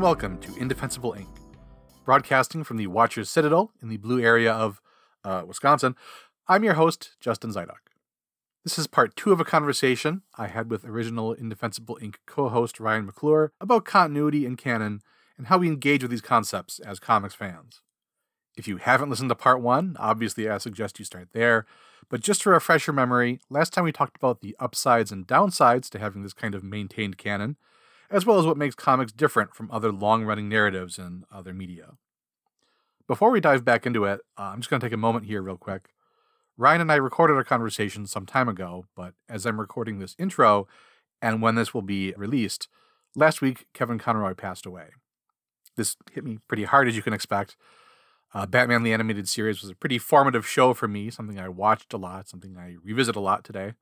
And welcome to Indefensible Inc., broadcasting from the Watchers Citadel in the blue area of uh, Wisconsin. I'm your host, Justin Zydok. This is part two of a conversation I had with original Indefensible Inc. co host Ryan McClure about continuity and canon and how we engage with these concepts as comics fans. If you haven't listened to part one, obviously I suggest you start there. But just to refresh your memory, last time we talked about the upsides and downsides to having this kind of maintained canon, as well as what makes comics different from other long running narratives and other media. Before we dive back into it, uh, I'm just going to take a moment here, real quick. Ryan and I recorded our conversation some time ago, but as I'm recording this intro and when this will be released, last week Kevin Conroy passed away. This hit me pretty hard, as you can expect. Uh, Batman the Animated Series was a pretty formative show for me, something I watched a lot, something I revisit a lot today.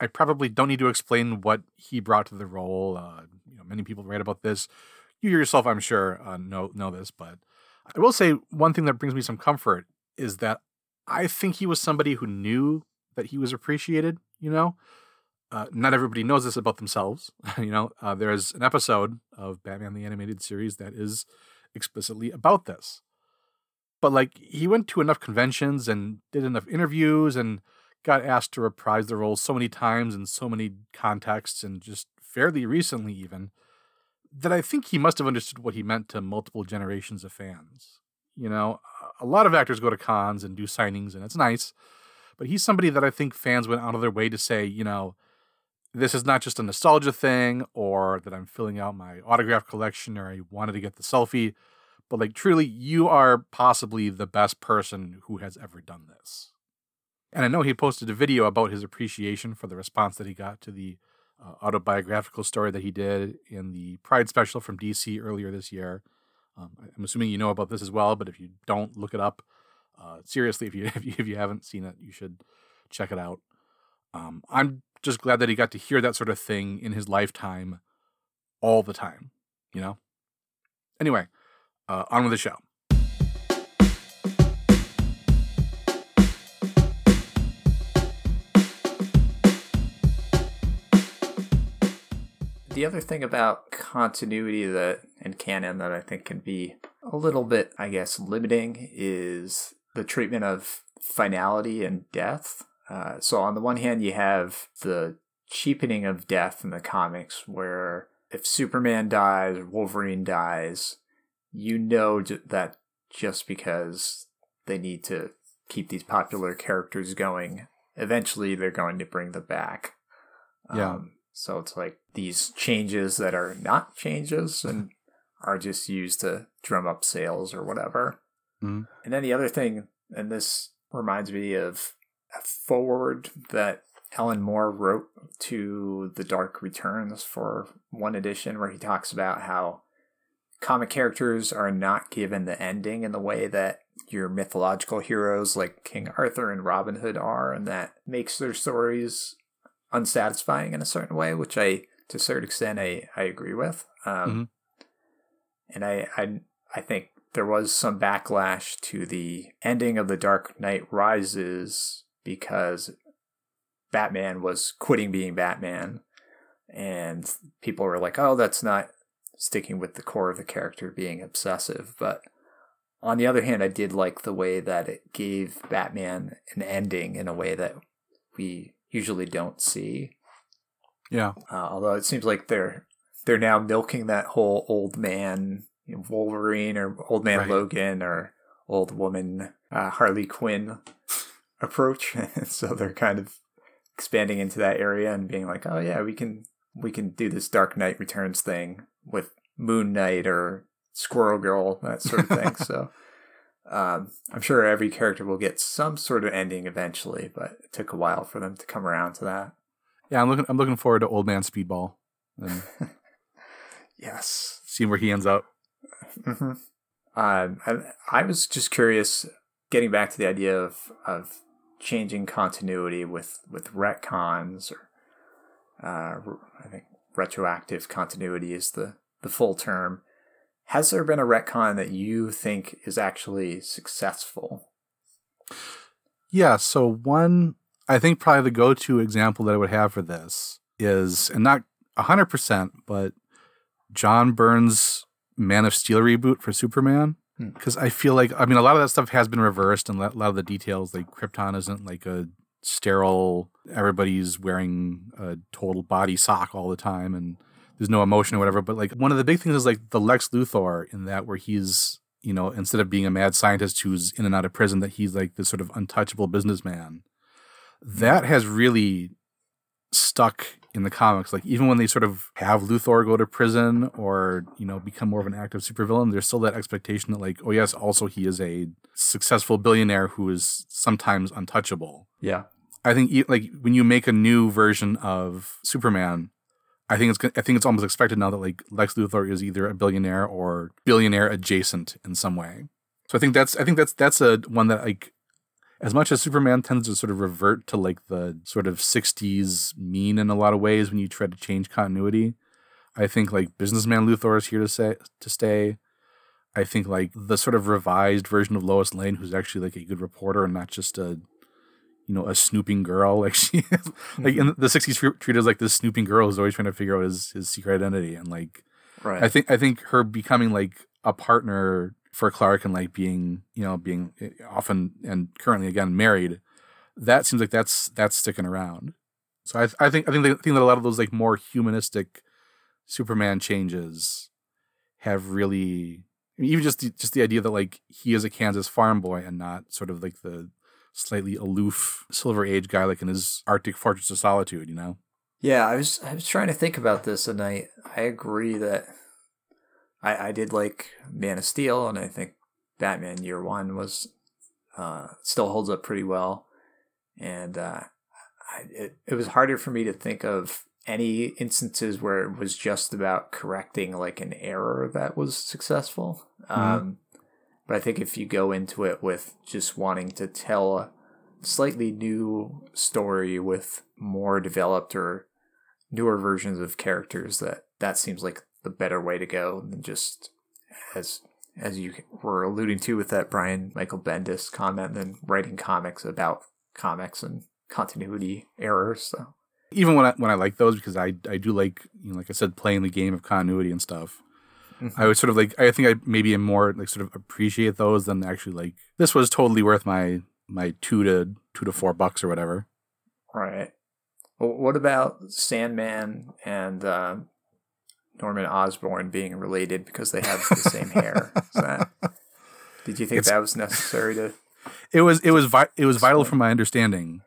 I probably don't need to explain what he brought to the role. Uh, you know, many people write about this. You yourself, I'm sure, uh, know know this, but I will say one thing that brings me some comfort is that I think he was somebody who knew that he was appreciated. You know, uh, not everybody knows this about themselves. you know, uh, there's an episode of Batman the Animated Series that is explicitly about this. But like, he went to enough conventions and did enough interviews and got asked to reprise the role so many times in so many contexts and just fairly recently even that I think he must have understood what he meant to multiple generations of fans. You know, a lot of actors go to cons and do signings and it's nice, but he's somebody that I think fans went out of their way to say, you know, this is not just a nostalgia thing or that I'm filling out my autograph collection or I wanted to get the selfie, but like truly you are possibly the best person who has ever done this. And I know he posted a video about his appreciation for the response that he got to the uh, autobiographical story that he did in the Pride special from DC earlier this year. Um, I'm assuming you know about this as well, but if you don't, look it up. Uh, seriously, if you, if you if you haven't seen it, you should check it out. Um, I'm just glad that he got to hear that sort of thing in his lifetime, all the time. You know. Anyway, uh, on with the show. The other thing about continuity that and canon that I think can be a little bit, I guess, limiting is the treatment of finality and death. Uh, so on the one hand, you have the cheapening of death in the comics, where if Superman dies, or Wolverine dies, you know that just because they need to keep these popular characters going, eventually they're going to bring them back. Yeah. Um, so it's like these changes that are not changes and are just used to drum up sales or whatever. Mm-hmm. And then the other thing, and this reminds me of a forward that Alan Moore wrote to The Dark Returns for one edition, where he talks about how comic characters are not given the ending in the way that your mythological heroes like King Arthur and Robin Hood are, and that makes their stories unsatisfying in a certain way, which I, to a certain extent, I, I agree with. Um, mm-hmm. And I, I, I think there was some backlash to the ending of The Dark Knight Rises because Batman was quitting being Batman, and people were like, "Oh, that's not sticking with the core of the character being obsessive." But on the other hand, I did like the way that it gave Batman an ending in a way that we usually don't see. Yeah. Uh, although it seems like they're they're now milking that whole old man you know, Wolverine or old man Right. Logan or old woman uh, Harley Quinn approach, so they're kind of expanding into that area and being like, oh yeah, we can we can do this Dark Knight Returns thing with Moon Knight or Squirrel Girl that sort of thing. so. Um, I'm sure every character will get some sort of ending eventually, but it took a while for them to come around to that. Yeah, I'm looking. I'm looking forward to Old Man Speedball and Yes. seeing where he ends up. hmm Um, I, I was just curious, getting back to the idea of of changing continuity with with retcons or uh, I think retroactive continuity is the the full term. Has there been a retcon that you think is actually successful? Yeah. So one, I think probably the go-to example that I would have for this is, and not hundred percent, but John Byrne's Man of Steel reboot for Superman Hmm. because I feel like I mean a lot of that stuff has been reversed and a lot of the details like Krypton isn't like a sterile everybody's wearing a total body sock all the time and there's no emotion or whatever but like one of the big things is like the Lex Luthor in that where he's you know instead of being a mad scientist who's in and out of prison that he's like this sort of untouchable businessman that has really stuck in the comics. Like even when they sort of have Luthor go to prison or you know become more of an active supervillain, there's still that expectation that like, oh yes, also he is a successful billionaire who is sometimes untouchable. Yeah. I think like when you make a new version of Superman, I think it's I think it's almost expected now that like Lex Luthor is either a billionaire or billionaire adjacent in some way. So I think that's I think that's that's a one that like as much as Superman tends to sort of revert to like the sort of 60s mean in a lot of ways when you try to change continuity, I think like businessman Luthor is here to say to stay. I think like the sort of revised version of Lois Lane, who's actually like a good reporter and not just a you know a snooping girl, like she like in mm-hmm. the 60s treated as like this snooping girl who's always trying to figure out his his secret identity and like Right. I think I think her becoming like a partner for Clark and like being you know being eh, often and currently again married, that seems like that's that's sticking around. So I I think I think I think that a lot of those like more humanistic Superman changes have really I mean, even just the, just the idea that like he is a Kansas farm boy and not sort of like the slightly aloof Silver Age guy like in his Arctic Fortress of Solitude, you know. Yeah, I was I was trying to think about this, and I I agree that I I did like Man of Steel, and I think Batman Year One was uh, still holds up pretty well, and uh, I, it it was harder for me to think of any instances where it was just about correcting like an error that was successful. Um, but I think if you go into it with just wanting to tell a slightly new story with more developed or newer versions of characters that that seems like the better way to go than just as as you were alluding to with that Brian Michael Bendis comment than writing comics about comics and continuity errors so even when I when I like those because I I do like you know like I said playing the game of continuity and stuff. Mm-hmm. I would sort of like I think I maybe am more like sort of appreciate those than actually like this was totally worth my my two to two to four bucks or whatever. right what about Sandman and uh, Norman Osborn being related because they have the same hair Is that, did you think It's- that was necessary to It was it was vi- it was vital for my understanding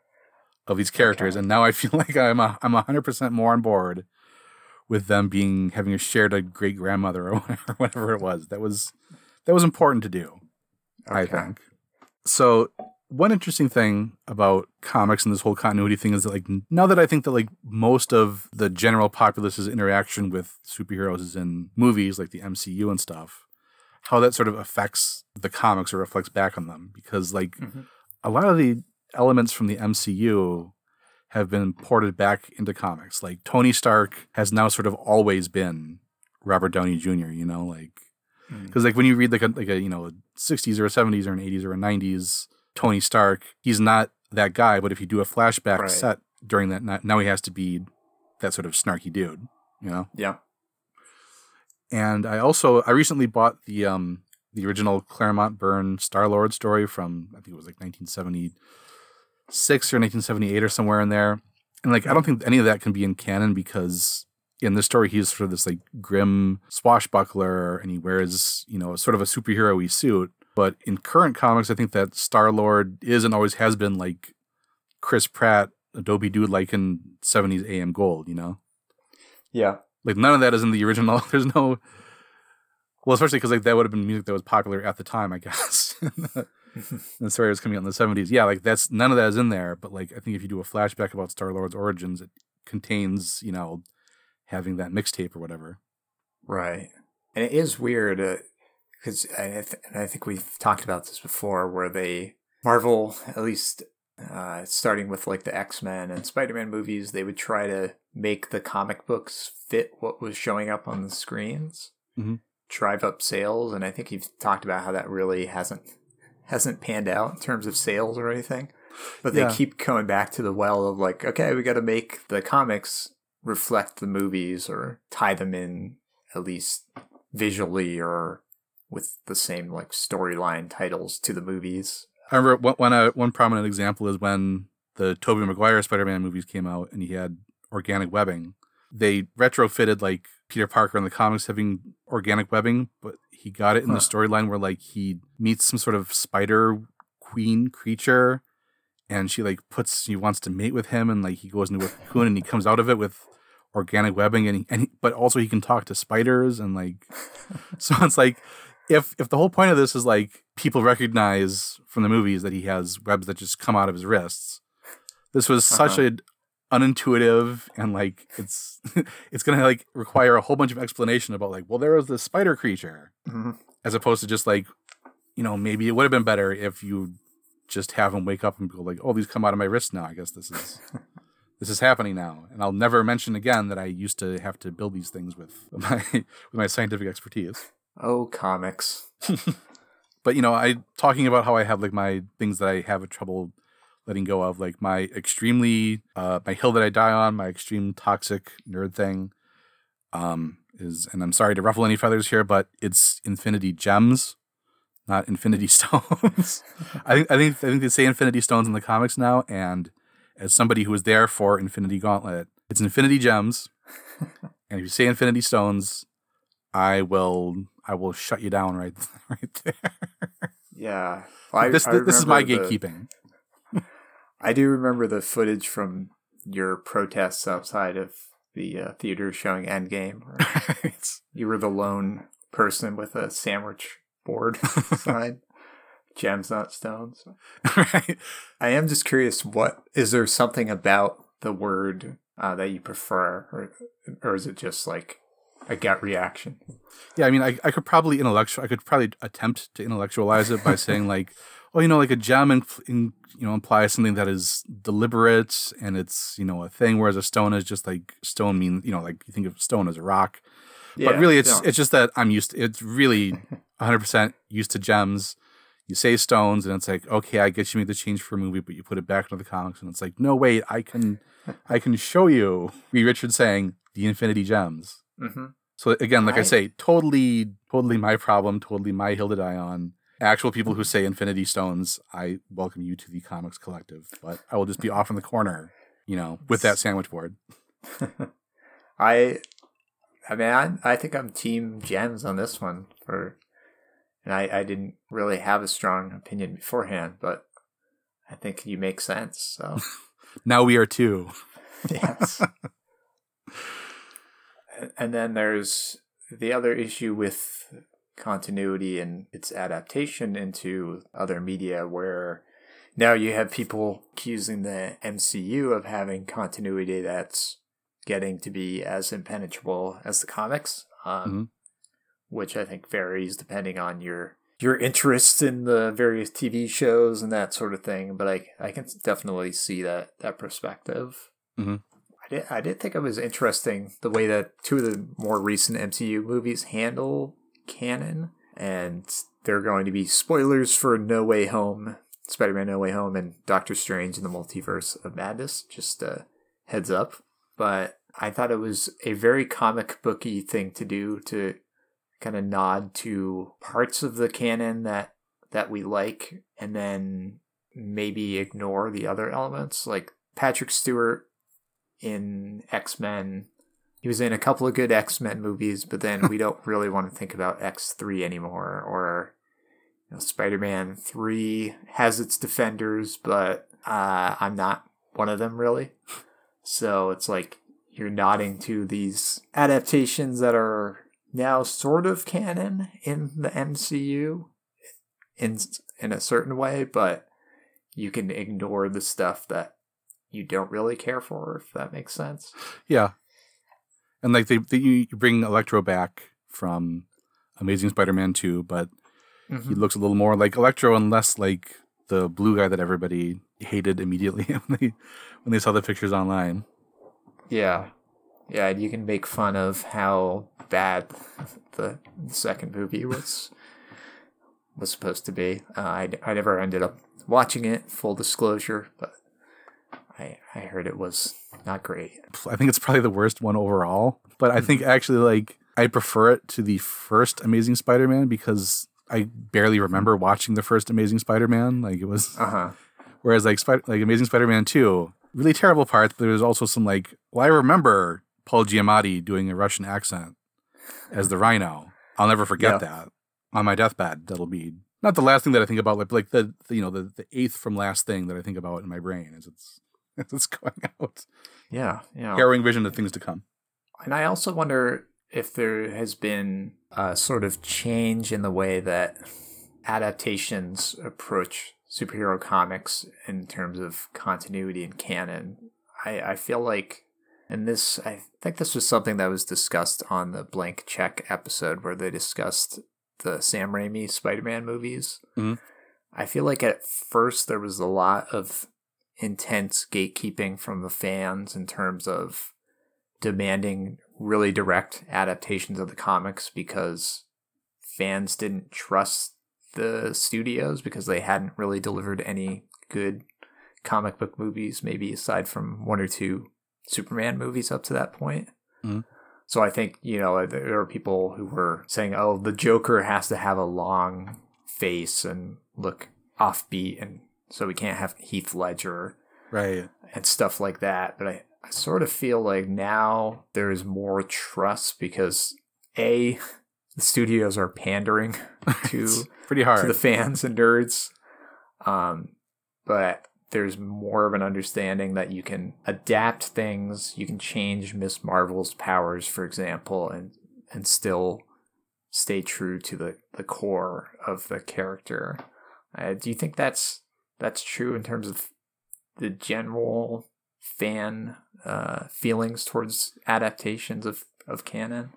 of these characters, Okay. and now I feel like I'm a I'm hundred percent more on board with them being having a shared a great grandmother or whatever, whatever it was. That was that was important to do. I think. So one interesting thing about comics and this whole continuity thing is that like now that I think that like most of the general populace's interaction with superheroes is in movies like the MCU and stuff, how that sort of affects the comics or reflects back on them because like Mhm. a lot of the elements from the MCU have been ported back into comics. Like Tony Stark has now sort of always been Robert Downey Jr. You know, like Mm. because like when you read like a like a you know a 60s or a 70s or an 80s or a 90s Tony Stark, he's not that guy. But if you do a flashback Right. set during that, ni- now he has to be that sort of snarky dude. You know. yeah And I also I recently bought the um the original Claremont Byrne Star Lord story from I think it was like 1976 or 1978 or somewhere in there. And like I don't think any of that can be in canon because in this story he's sort of this like grim swashbuckler and he wears you know sort of a superhero-y suit. But in current comics, I think that Star Lord is and always has been like Chris Pratt, Adobe dude like in 70s AM Gold. You know yeah like none of that is in the original. There's no. Well, especially because like that would have been music that was popular at the time, I guess. And the story was coming out in the '70s. Yeah, like that's none of that is in there. But like I think if you do a flashback about Star Lord's origins, it contains you know having that mixtape or whatever. Right. And it is weird uh, because I, th- I think we've talked about this before where they, Marvel, at least uh, starting with like the X Men and Spider Man movies, they would try to make the comic books fit what was showing up on the screens, Mhm. drive up sales. And I think you've talked about how that really hasn't hasn't panned out in terms of sales or anything. But they Yeah. keep coming back to the well of like, okay, we got to make the comics reflect the movies or tie them in at least visually or with the same like storyline titles to the movies. I remember one one, uh, one prominent example is when the Tobey Maguire Spider-Man movies came out and he had organic webbing. They retrofitted like Peter Parker in the comics having organic webbing, but he got it in Huh. the storyline where like he meets some sort of spider queen creature and she like puts she wants to mate with him and like he goes into a cocoon and he comes out of it with organic webbing and he, and he, but also he can talk to spiders and like so it's like if if the whole point of this is like people recognize from the movies that he has webs that just come out of his wrists this was such Uh-huh. a unintuitive and like it's it's gonna like require a whole bunch of explanation about like well there was this spider creature Mhm. as opposed to just like you know maybe it would have been better if you just have him wake up and go like oh these come out of my wrist now i guess this is this is happening now and i'll never mention again that i used to have to build these things with my with my scientific expertise Oh, comics. but you know i talking about how i have like my things that i have trouble letting go of like my extremely uh my hill that i die on my extreme toxic nerd thing um is and i'm sorry to ruffle any feathers here but it's infinity gems not infinity stones i think i think i think they say infinity stones in the comics now and as somebody who was there for infinity gauntlet it's infinity gems and if you say infinity stones i will i will shut you down right right there Yeah. I- this I this is my the- gatekeeping. I do remember the footage from your protests outside of the uh, theater showing Endgame. You were the lone person with a sandwich board sign. Gems, not stones. right. I am just curious. What is there something about the word uh, that you prefer, or or is it just like a gut reaction? Yeah, I mean, I, I could probably intellectual. I could probably attempt to intellectualize it by saying like, oh, you know, like a gem, in, in, you know, implies something that is deliberate and it's you know a thing, whereas a stone is just like stone means you know like you think of stone as a rock, yeah, but really it's no. it's just that I'm used. To, it's really 100 percent used to gems. You say stones, and it's like, okay, I get you made the change for a movie, but you put it back into the comics, and it's like, no, wait, I can, I can show you. Reed Richards saying the Infinity Gems. Mhm. So again, like I say, totally, totally my problem, totally my hill to die on. Actual people who say Infinity Stones, I welcome you to the comics collective, but I will just be off in the corner, you know, with that sandwich board. I, I mean, I, I think I'm team gems on this one for, and I, I didn't really have a strong opinion beforehand, but I think you make sense. So Now we are two. yes. And- then there's the other issue with continuity and its adaptation into other media where now you have people accusing the MCU of having continuity that's getting to be as impenetrable as the comics, um, Mhm. which I think varies depending on your your interest in the various TV shows and that sort of thing. But I I can definitely see that that perspective. Mhm. I did I did think it was interesting the way that two of the more recent MCU movies handle canon, and there are going to be spoilers for No Way Home, Spider-Man No Way Home, and Doctor Strange in the Multiverse of Madness. Just a heads up. But I thought it was a very comic booky thing to do to kind of nod to parts of the canon that that we like and then maybe ignore the other elements like Patrick Stewart in X-Men. He was in a couple of good X-Men movies but then we don't really want to think about X3 anymore or you know, Spider-Man 3 has its defenders but uh, I'm not one of them really. So it's like you're nodding to these adaptations that are now sort of canon in the MCU in in a certain way, but you can ignore the stuff that you don't really care for, if that makes sense. Yeah, and like they, they you bring Electro back from Amazing Spider-Man two, but he looks a little more like Electro and less like the blue guy that everybody hated immediately when they when they saw the pictures online. Yeah. Yeah, and you can make fun of how bad the second movie was was supposed to be. Uh, I, I never ended up watching it, full disclosure, but I I heard it was not great. I think it's probably the worst one overall. But I think actually like I prefer it to the first Amazing Spider-Man because I barely remember watching the first Amazing Spider-Man. Like it was, Uh-huh. whereas like Spider, like Amazing Spider-Man two, really terrible parts. But there's also some like, well, I remember Paul Giamatti doing a Russian accent as the Rhino. I'll never forget Yeah. that. On my deathbed, that'll be not the last thing that I think about. Like, like the, the you know the the eighth from last thing that I think about in my brain is it's as it's going out. Yeah, yeah. Harrowing vision of things to come. And I also wonder if there has been a sort of change in the way that adaptations approach superhero comics in terms of continuity and canon. I, I feel like, and this, I think this was something that was discussed on the Blank Check episode where they discussed the Sam Raimi Spider Man movies. Mhm. I feel like at first there was a lot of intense gatekeeping from the fans in terms of demanding really direct adaptations of the comics because fans didn't trust the studios because they hadn't really delivered any good comic book movies, maybe aside from one or two Superman movies up to that point. Mhm. So I think, you know, there are people who were saying, oh, the Joker has to have a long face and look offbeat, and so we can't have Heath Ledger Right. and stuff like that. But I, I sort of feel like now there is more trust because A, the studios are pandering to pretty hard. to the fans and nerds. Um, but there's more of an understanding that you can adapt things, you can change Miss Marvel's powers, for example, and and still stay true to the, the core of the character. Uh, do you think that's that's true in terms of the general fan uh, feelings towards adaptations of, of canon?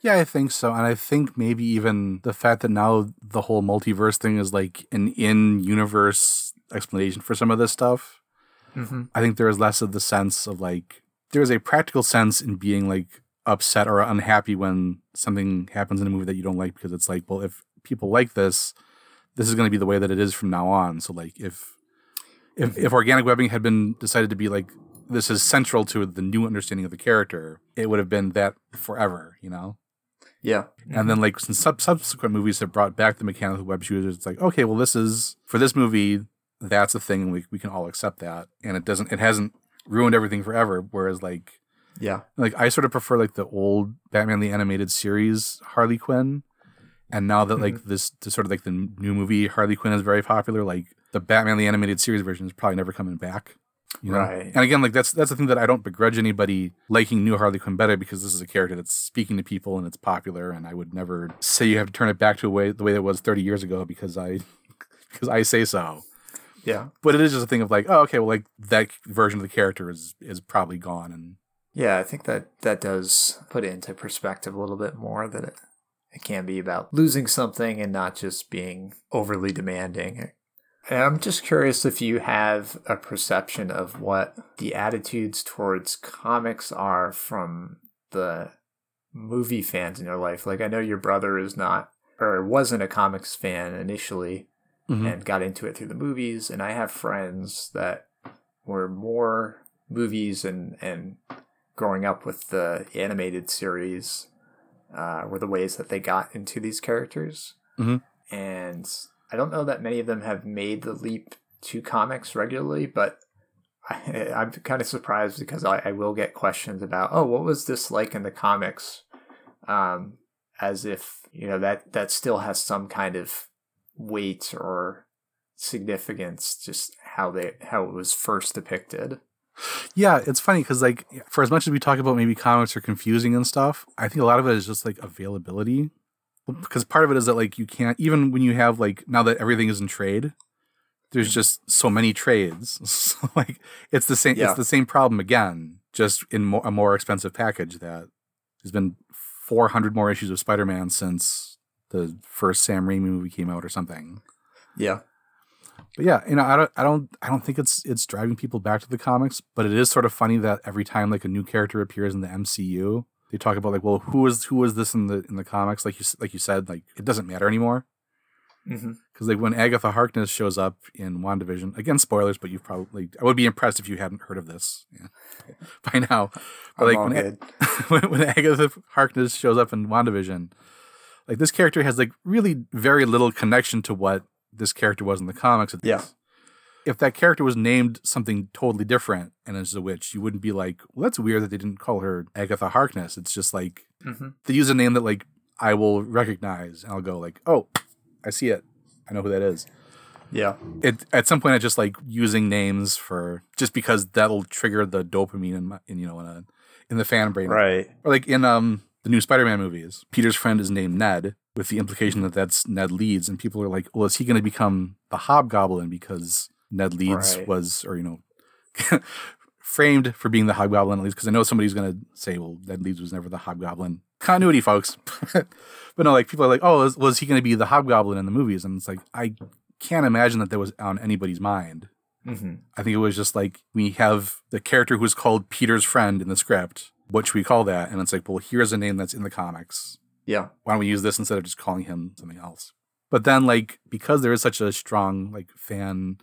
Yeah, I think so. And I think maybe even the fact that now the whole multiverse thing is like an in universe explanation for some of this stuff. Mm-hmm. I think there is less of the sense of like, there is a practical sense in being like upset or unhappy when something happens in a movie that you don't like because it's like, well, if people like this, this is going to be the way that it is from now on. So, like, if if if organic webbing had been decided to be like this is central to the new understanding of the character, it would have been that forever, you know. Yeah. And then like since sub- subsequent movies have brought back the mechanical web shooters, it's like okay, well this is for this movie, that's a thing, and we we can all accept that, and it doesn't, it hasn't ruined everything forever. Whereas like yeah. like I sort of prefer like the old Batman the animated series Harley Quinn, and now that like mm-hmm. this, this sort of like the new movie Harley Quinn is very popular, like the Batman the animated series version is probably never coming back. You know? Right. And again, like that's that's the thing that I don't begrudge anybody liking new Harley Quinn better because this is a character that's speaking to people and it's popular, and I would never say you have to turn it back to a way the way it was thirty years ago because I because I say so. Yeah. But it is just a thing of like, oh, okay, well, like that version of the character is is probably gone, and Yeah, I think that that does put it into perspective a little bit more that it, it can be about losing something and not just being overly demanding. And I'm just curious if you have a perception of what the attitudes towards comics are from the movie fans in your life. Like I know your brother is not or wasn't a comics fan initially Mhm. and got into it through the movies and I have friends that were more movies and and growing up with the animated series uh, were the ways that they got into these characters. Mhm. And I don't know that many of them have made the leap to comics regularly, but I, I'm kind of surprised because I, I will get questions about, oh, what was this like in the comics? Um, as if you know that that still has some kind of weight or significance, just how they how it was first depicted. Yeah, it's funny because like for as much as we talk about maybe comics are confusing and stuff, I think a lot of it is just like availability. Because part of it is that like you can't even when you have like now that everything is in trade, there's mm-hmm. just so many trades. so like it's the same Yeah. it's the same problem again, just in mo- a more expensive package that there's been 400 more issues of Spider-Man since the first Sam Raimi movie came out or something. Yeah. But yeah, you know, I don't, I don't, I don't think it's it's driving people back to the comics. But it is sort of funny that every time like a new character appears in the MCU, they talk about like, well, who was who was this in the in the comics? Like you like you said, like it doesn't matter anymore. Mm-hmm. Because like when Agatha Harkness shows up in WandaVision, again spoilers, but you've probably I would be impressed if you hadn't heard of this yeah, by now. But I'm like when, when when Agatha Harkness shows up in WandaVision, like this character has like really very little connection to what this character was in the comics. at Yeah. If that character was named something totally different and is a witch, you wouldn't be like, well, that's weird that they didn't call her Agatha Harkness. It's just like Mm-hmm. they use a name that like I will recognize and I'll go like, oh, I see it. I know who that is. Yeah. It at some point I just like using names for just because that'll trigger the dopamine in, my, in you know in a in the fan brain Right. or like in um the new Spider-Man movies. Peter's friend is named Ned with the implication that that's Ned Leeds and people are like, well, is he going to become the Hobgoblin because Ned Leeds Right. was or you know framed for being the Hobgoblin at least because I know somebody's going to say, well, Ned Leeds was never the Hobgoblin. Continuity, folks. but no, like people are like, oh, was, was he going to be the Hobgoblin in the movies? And it's like I can't imagine that that was on anybody's mind. Mm-hmm. I think it was just like we have the character who's called Peter's friend in the script. What should we call that? And it's like, well, here's a name that's in the comics. Yeah. Why don't we use this instead of just calling him something else? But then, like, because there is such a strong like fan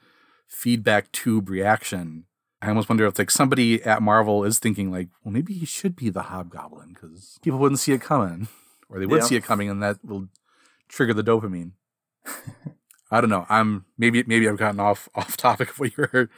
feedback tube reaction, I almost wonder if like somebody at Marvel is thinking like, well, maybe he should be the Hobgoblin because people wouldn't see it coming, or they would Yeah. see it coming, and that will trigger the dopamine. I don't know. I'm maybe maybe I've gotten off off topic of what your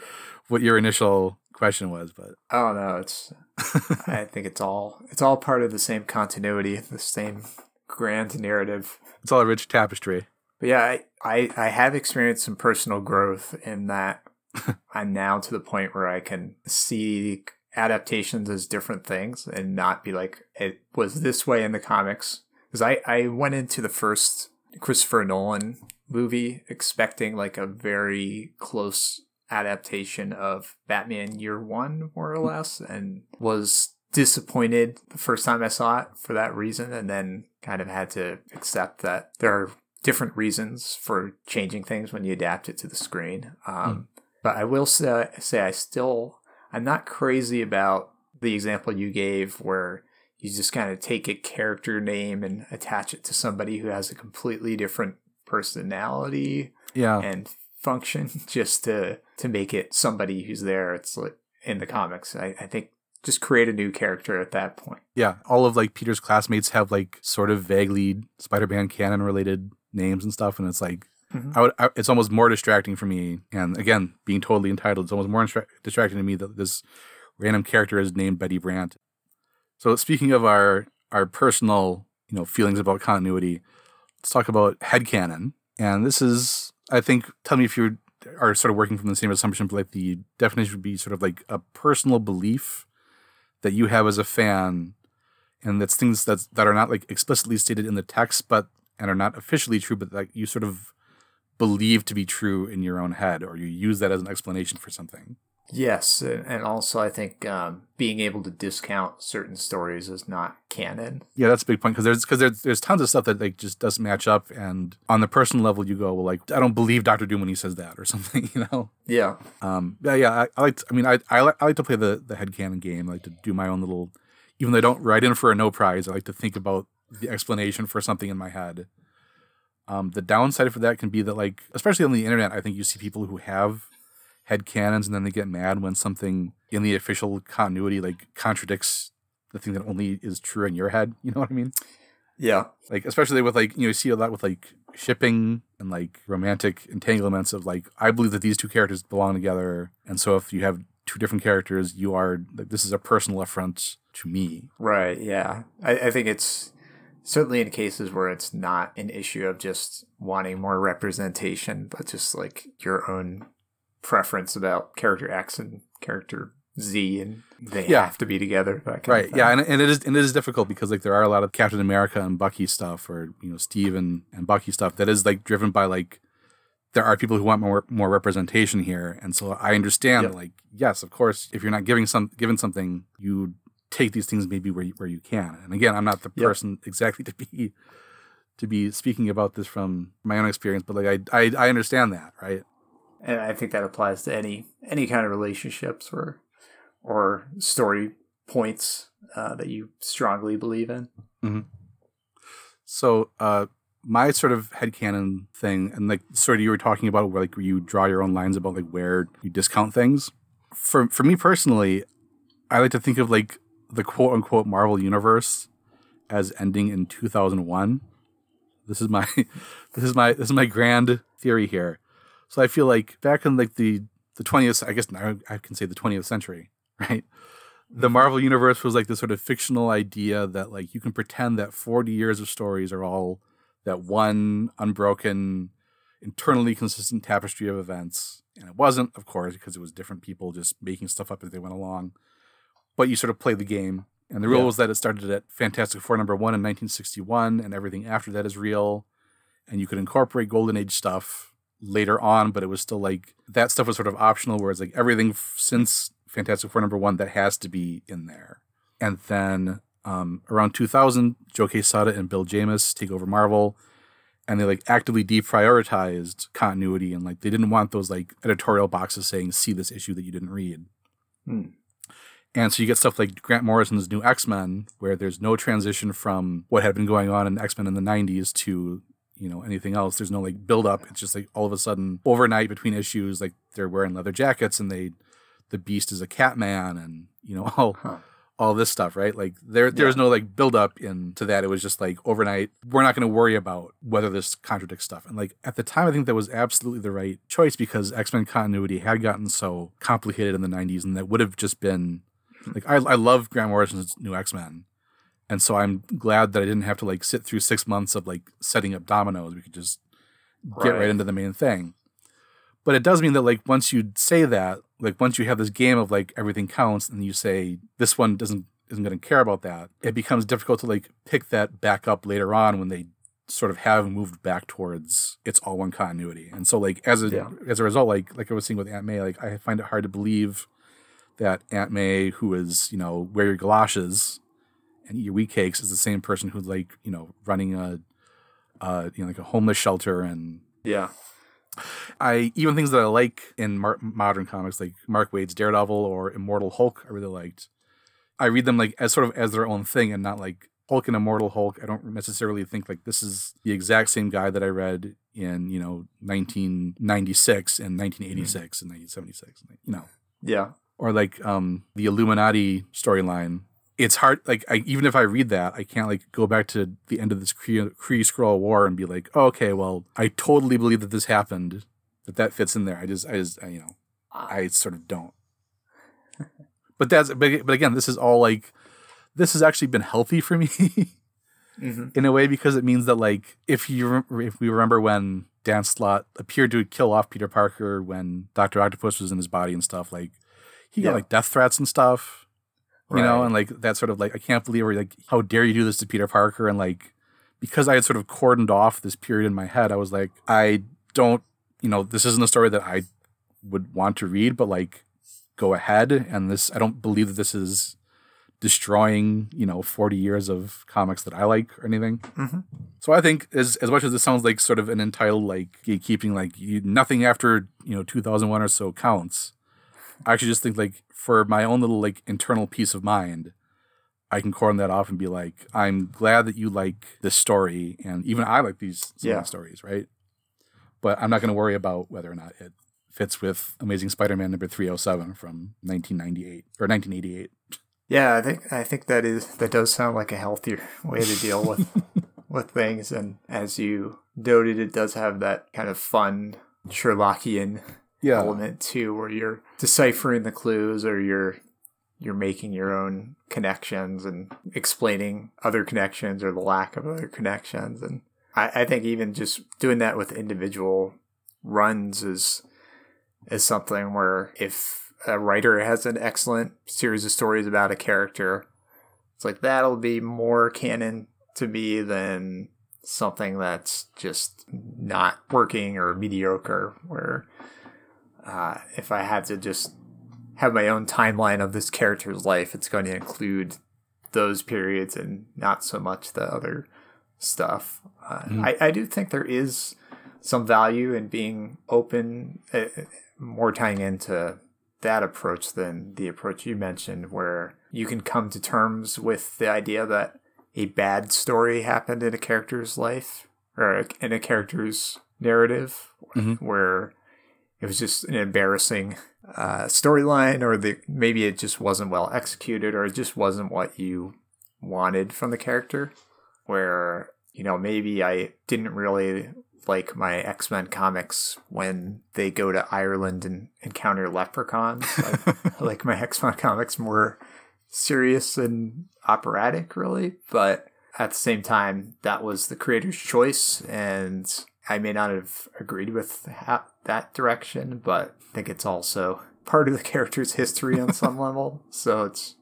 what your initial question was, but Oh no, it's. I think it's all it's all part of the same continuity, the same grand narrative. it's all a rich tapestry. But yeah, I, I, I have experienced some personal growth in that I'm now to the point where I can see adaptations as different things and not be like, it was this way in the comics. Because I, I went into the first Christopher Nolan movie expecting like a very close adaptation of Batman Year One, more or less, and was disappointed the first time I saw it for that reason, and then kind of had to accept that there are different reasons for changing things when you adapt it to the screen. Um, But I will say, say I still I'm not crazy about the example you gave where you just kind of take a character name and attach it to somebody who has a completely different personality Yeah, and function just to to make it somebody who's there. It's like in the comics. I, I think just create a new character at that point. yeah. All of like Peter's classmates have like sort of vaguely Spider-Man canon related names and stuff, and it's like Mhm. I would. I, it's almost more distracting for me. And again, being totally entitled, it's almost more distra- distracting to me that this random character is named Betty Brant. So speaking of our our personal, you know, feelings about continuity, let's talk about headcanon. And this is, I think, tell me if you are sort of working from the same assumption, but like the definition would be sort of like a personal belief that you have as a fan, and that's things that's that are not like explicitly stated in the text, but and are not officially true, but like you sort of believe to be true in your own head, or you use that as an explanation for something. Yes, and also I think um, being able to discount certain stories is not canon. Yeah, that's a big point because there's because there's there's tons of stuff that like just doesn't match up, and on the personal level, you go, well, like I don't believe Doctor Doom when he says that or something, you know. Yeah, Um, yeah, yeah, I, I like. To, I mean, I I like, I like to play the the headcanon game. I like to do my own little, even though I don't write in for a no prize. I like to think about the explanation for something in my head. Um, the downside for that can be that, like, especially on the internet, I think you see people who have head canons and then they get mad when something in the official continuity like contradicts the thing that only is true in your head. You know what I mean? yeah, like especially with like you know you see a lot with like shipping and like romantic entanglements of like I believe that these two characters belong together, and so if you have two different characters, you are like this is a personal affront to me. right. Yeah, I, I think it's certainly in cases where it's not an issue of just wanting more representation, but just like your own preference about character X and character Z, and they Yeah. have to be together. Right? Yeah, and, and it is and it is difficult because like there are a lot of Captain America and Bucky stuff, or you know Steve and, and Bucky stuff that is like driven by like there are people who want more more representation here, and so I understand Yep. that like yes, of course, if you're not giving some given something, you take these things maybe where you, where you can. And again, I'm not the Yep. person exactly to be to be speaking about this from my own experience, but like I I, I understand that, right? And I think that applies to any any kind of relationships or or story points uh, that you strongly believe in. So, uh, my sort of headcanon thing, and like sort of you were talking about where like you draw your own lines about like where you discount things. For for me personally, I like to think of like the quote unquote Marvel universe as ending in 2001. This is my this is my this is my grand theory here. So I feel like back in like the the 20th, I guess now I can say the 20th century, right? The mm-hmm. Marvel universe was like this sort of fictional idea that like you can pretend that 40 years of stories are all that one unbroken, internally consistent tapestry of events. And it wasn't, of course, because it was different people just making stuff up as they went along. But you sort of play the game. And the rule Yeah. was that it started at Fantastic Four number one in 1961, and everything after that is real. And you could incorporate Golden Age stuff later on, but it was still like that stuff was sort of optional, whereas like everything f- since Fantastic Four number one that has to be in there. And then um, around 2000, Joe Quesada and Bill Jemas take over Marvel, and they like actively deprioritized continuity and like they didn't want those like editorial boxes saying "see this issue that you didn't read." Hmm. And so you get stuff like Grant Morrison's New X Men, where there's no transition from what had been going on in X Men in the 90s to you know anything else. There's no like build up. It's just like all of a sudden overnight between issues, like they're wearing leather jackets and they the Beast is a cat man and you know all Huh. all this stuff, right? Like there there was no like build up into that. It was just like overnight. We're not going to worry about whether this contradicts stuff. And like at the time, I think that was absolutely the right choice because X Men continuity had gotten so complicated in the '90s, and that would have just been hmm. like I I love Grant Morrison's New X Men. And so I'm glad that I didn't have to like sit through six months of like setting up dominoes. We could just get right Right. into the main thing. But it does mean that like once you say that, like once you have this game of like everything counts and you say this one doesn't isn't going to care about that, it becomes difficult to like pick that back up later on when they sort of have moved back towards it's all one continuity. And so like as a Yeah. as a result, like like I was saying with Aunt May, like I find it hard to believe that Aunt May, who is, you know, wear your galoshes and eat your wheat cakes is the same person who's like, you know, running a uh, you know, like a homeless shelter and Yeah. I even things that I like in mar- modern comics, like Mark Waid's Daredevil or Immortal Hulk, I really liked. I read them like as sort of as their own thing, and not like Hulk and Immortal Hulk. I don't necessarily think like this is the exact same guy that I read in you know 1996 and 1986 and 1976. You know, Yeah. or like um the Illuminati storyline. It's hard like I even if I read that, I can't like go back to the end of this Kree, Kree-Skrull War and be like, oh, okay, well, I totally believe that this happened, that that fits in there. I just I just I, you know I sort of don't. but that's but, but again, this is all like this has actually been healthy for me hmm in a way because it means that like if you if we remember when Dan Slott appeared to kill off Peter Parker when Doctor Octopus was in his body and stuff like he got like death threats and stuff you know and like that sort of like I can't believe or like how dare you do this to Peter Parker? And like because I had sort of cordoned off this period in my head I was like I don't you know this isn't a story that I would want to read but like go ahead. And this I don't believe that this is destroying you know 40 years of comics that I like or anything. Hmm so I think as as much as this sounds like sort of an entitled like gatekeeping, like you, nothing after you know 2001 or so counts. I actually just think like for my own little like internal peace of mind, I can cordon that off and be like, I'm glad that you like this story, and even I like these Yeah. stories, right? But I'm not going to worry about whether or not it fits with Amazing Spider-Man number 307 from 1998 or 1988. Yeah, I think I think that is that does sound like a healthier way to deal with with things, and as you noted, it does have that kind of fun Sherlockian Yeah, element too, where you're deciphering the clues or you're you're making your own connections and explaining other connections or the lack of other connections, and I, I think even just doing that with individual runs is is something where if a writer has an excellent series of stories about a character, it's like that'll be more canon to me than something that's just not working or mediocre. Where uh, if I had to just have my own timeline of this character's life, it's going to include those periods and not so much the other stuff. Uh, I, I do think there is some value in being open, uh, more tying into that approach than the approach you mentioned, where you can come to terms with the idea that a bad story happened in a character's life or in a character's narrative Mhm. where it was just an embarrassing uh, storyline, or the maybe it just wasn't well executed, or it just wasn't what you wanted from the character. Where you know maybe I didn't really like my X Men comics when they go to Ireland and encounter leprechauns. Like, I like my X Men comics more serious and operatic, really. But at the same time, that was the creator's choice, and I may not have agreed with ha- that direction, but I think it's also part of the character's history on some level. So it's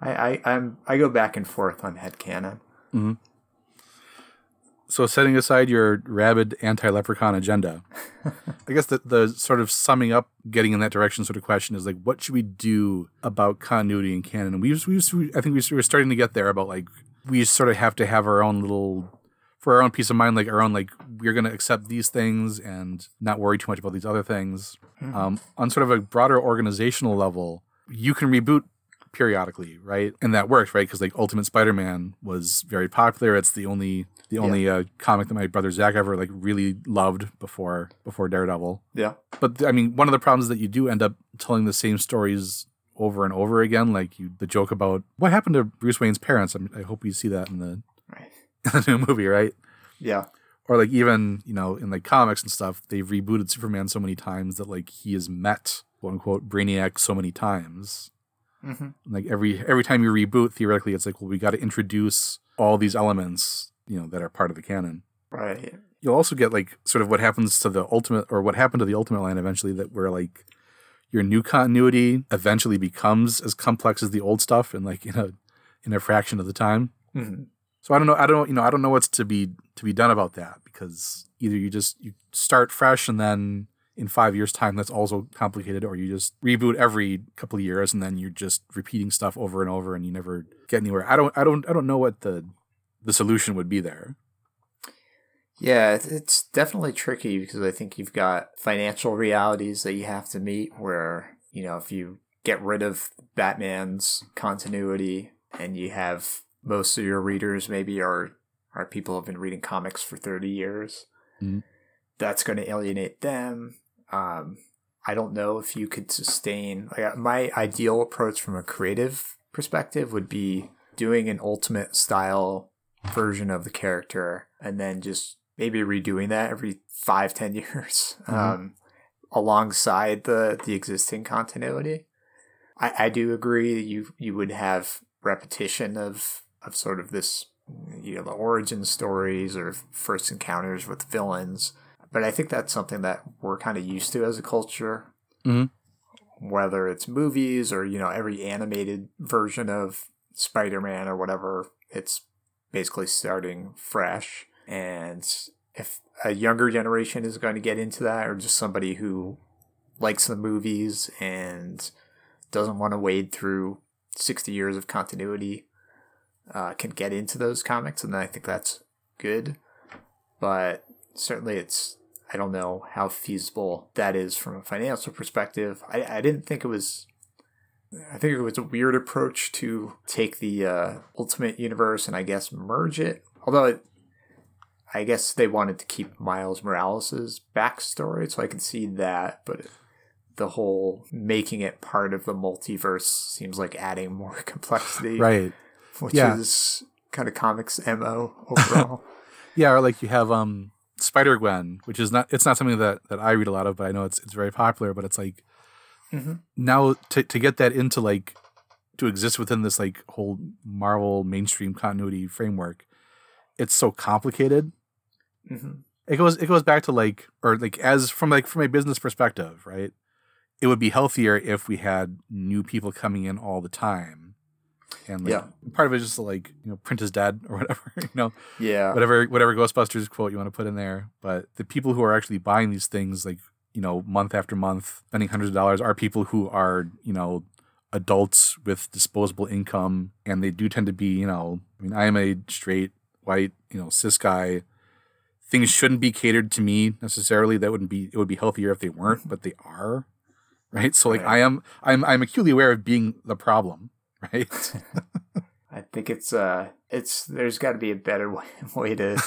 I, I I'm I go back and forth on headcanon. Mm-hmm. So setting aside your rabid anti-leprechaun agenda, I guess the the sort of summing up, getting in that direction sort of question is like, what should we do about continuity in canon? And we we I think we were starting to get there about like we sort of have to have our own little for our own peace of mind, like our own like we're gonna accept these things and not worry too much about these other things. Um, on sort of a broader organizational level, you can reboot periodically, right? And that worked, right? Because like Ultimate Spider-Man was very popular. It's the only the only uh, comic that my brother Zach ever like really loved before before Daredevil. Yeah. But I mean, one of the problems is that you do end up telling the same stories over and over again. Like you, the joke about what happened to Bruce Wayne's parents. I, mean, I hope we see that in the. in the new movie, right? Yeah. Or like even you know in like comics and stuff, they've rebooted Superman so many times that like he has met quote unquote Brainiac so many times. hmm Like every every time you reboot, theoretically, it's like well, we got to introduce all these elements, you know, that are part of the canon. Right. You'll also get like sort of what happens to the ultimate or what happened to the ultimate line eventually that where like your new continuity eventually becomes as complex as the old stuff in like in a in a fraction of the time. hmm So I don't know. I don't you know. I don't know what's to be to be done about that because either you just you start fresh and then in five years' time that's also complicated, or you just reboot every couple of years and then you're just repeating stuff over and over and you never get anywhere. I don't. I don't. I don't know what the the solution would be there. Yeah, it's definitely tricky because I think you've got financial realities that you have to meet where, you know, if you get rid of Batman's continuity and you have most of your readers maybe are are people who have been reading comics for 30 years, Mhm. that's going to alienate them. Um, I don't know if you could sustain like my ideal approach from a creative perspective would be doing an ultimate style version of the character and then just maybe redoing that every five ten years Mhm. um, alongside the the existing continuity I, I do agree you you would have repetition of of sort of this you know the origin stories or first encounters with villains. But i think that's something that we're kind of used to as a culture. Mhm. whether it's movies or you know every animated version of spider-man or whatever it's basically starting fresh. And if a younger generation is going to get into that or just somebody who likes the movies and doesn't want to wade through 60 years of continuity uh, can get into those comics and i think that's good but certainly it's i don't know how feasible that is from a financial perspective i, I didn't think it was I think it was a weird approach to take the uh, Ultimate Universe and I guess merge it. Although it, I guess they wanted to keep Miles Morales' backstory, so I can see that. But the whole making it part of the multiverse seems like adding more complexity, Right. Which Yeah. is kind of comics mo overall. Yeah. Or like you have um Spider Gwen, which is not. It's not something that that I read a lot of, but I know it's it's very popular. But it's like Mhm. now to to get that into like to exist within this like whole Marvel mainstream continuity framework, it's so complicated. hmm It goes it goes back to like or like as from like from a business perspective, right? It would be healthier if we had new people coming in all the time. And like Yeah. part of it is just like, you know, print is dead or whatever, you know Yeah, whatever whatever Ghostbusters quote you want to put in there. But the people who are actually buying these things, like you know, month after month, spending hundreds of dollars, are people who are you know adults with disposable income, and they do tend to be you know. I mean, I am a straight white you know cis guy. Things shouldn't be catered to me necessarily. That wouldn't be. It would be healthier if they weren't, but they are. Right. So like Right. I am. I'm. I'm acutely aware of being the problem. Right. I think it's uh it's there's got to be a better way, way to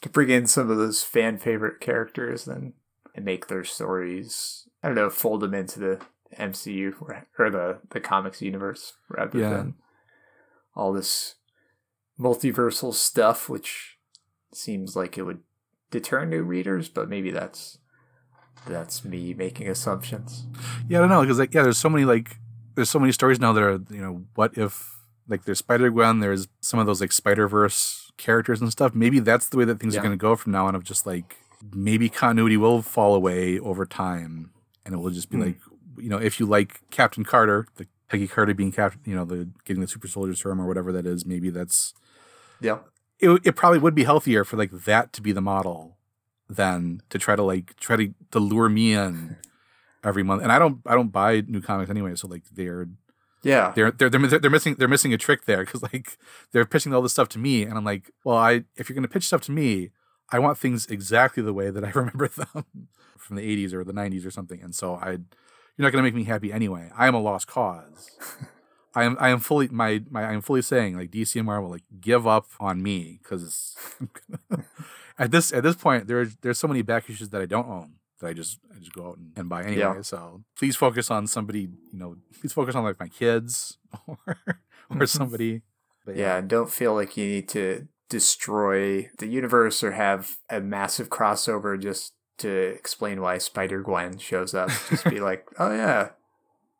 to bring in some of those fan favorite characters than and make their stories. I don't know, fold them into the MCU or, or the the comics universe rather Yeah. than all this multiversal stuff, which seems like it would deter new readers. But maybe that's that's me making assumptions. Yeah, I don't know because like yeah, there's so many like there's so many stories now that are you know what if like there's Spider Gwen, there's some of those like Spider Verse characters and stuff. Maybe that's the way that things Yeah. are going to go from now on. Of just like maybe continuity will fall away over time, and it will just be Hmm. like you know if you like Captain Carter, the Peggy Carter being captain, you know the getting the super soldier serum or whatever that is. Maybe that's Yeah. it, it probably would be healthier for like that to be the model than to try to like try to, to lure me in every month. And I don't I don't buy new comics anyway, so like they're Yeah. they're they're they're, they're missing they're missing a trick there because like they're pitching all this stuff to me, and I'm like, well, I if you're gonna pitch stuff to me, I want things exactly the way that I remember them from the 80s or the 90s or something, and so I you're not gonna make me happy anyway. I am a lost cause. I am I am fully my my I am fully saying like DC and Marvel like give up on me because at this at this point there's there's so many back issues that I don't own that I just I just go out and, and buy anyway. Yeah. So please focus on somebody you know please focus on like my kids or or somebody. But Yeah, and don't feel like you need to destroy the universe or have a massive crossover just to explain why Spider Gwen shows up. Just be like, oh yeah,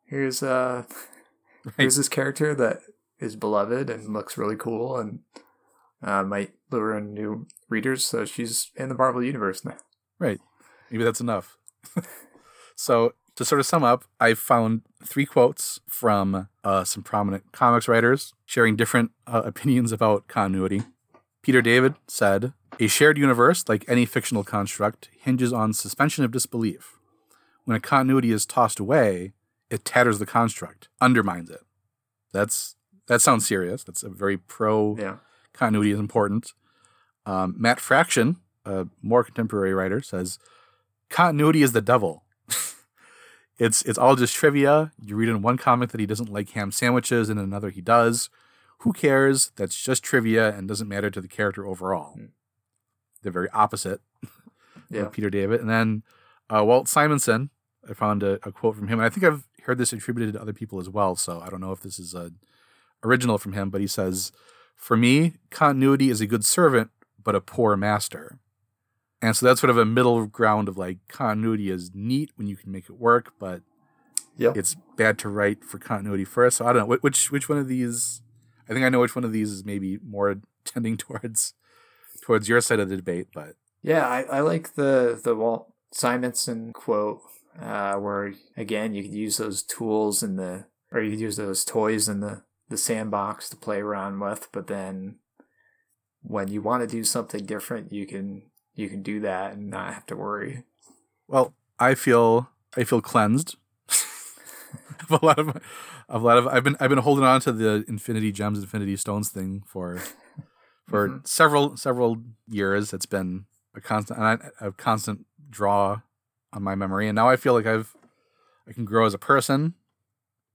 here's uh, here's this character that is beloved and looks really cool and uh, might lure in new readers. So she's in the Marvel universe now. Right. Maybe that's enough. so, to sort of sum up, I found three quotes from uh, some prominent comics writers sharing different uh, opinions about continuity. Peter David said, A shared universe, like any fictional construct, hinges on suspension of disbelief. When a continuity is tossed away, it tatters the construct, undermines it. That's that sounds serious. That's a very pro Yeah. continuity is important. Um, Matt Fraction, a more contemporary writer, says continuity is the devil. it's it's all just trivia. You read in one comic that he doesn't like ham sandwiches, and in another he does. Who cares? That's just trivia and doesn't matter to the character overall. Hmm. They're very opposite. Yeah. of Peter David, and then uh, Walt Simonson. I found a, a quote from him, and I think I've heard this attributed to other people as well. So I don't know if this is a original from him, but he says, "For me, continuity is a good servant, but a poor master." And so that's sort of a middle ground of like continuity is neat when you can make it work, but Yep. it's bad to write for continuity first. So I don't know which which one of these. I think I know which one of these is maybe more tending towards towards your side of the debate, but Yeah, I, I like the the Walt Simonson quote uh, where again you could use those tools in the or you could use those toys in the the sandbox to play around with, but then when you want to do something different, you can you can do that and not have to worry. Well, I feel I feel cleansed. of a lot of of a lot of I've been I've been holding on to the Infinity Gems, Infinity Stones thing for for Mhm. several several years. It's been a constant and a constant draw on my memory, and now I feel like I've I can grow as a person,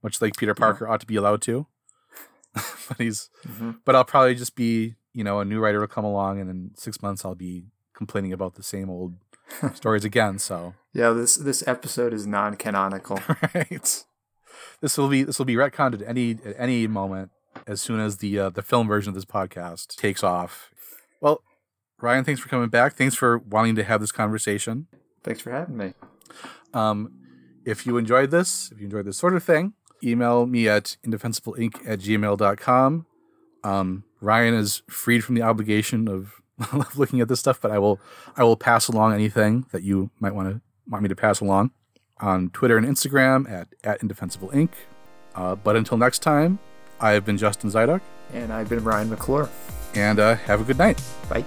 much like Peter Parker ought to be allowed to. but he's but I'll probably just be you know a new writer will come along, and in six months I'll be complaining about the same old stories again. So Yeah, this this episode is non canonical. right. This will be this will be retconned at any at any moment as soon as the uh, the film version of this podcast takes off. Well, Ryan, thanks for coming back. Thanks for wanting to have this conversation. Thanks for having me. Um, if you enjoyed this, if you enjoyed this sort of thing, email me at indefensibleinc at gmail.com. Um, Ryan is freed from the obligation of looking at this stuff, but I will I will pass along anything that you might want to want me to pass along on Twitter and Instagram at, at indefensibleinc. Uh, but until next time, I have been Justin Zydok, And I've been Ryan McClure. and uh, have a good night. Bye.